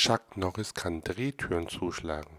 Chuck Norris kann Drehtüren zuschlagen.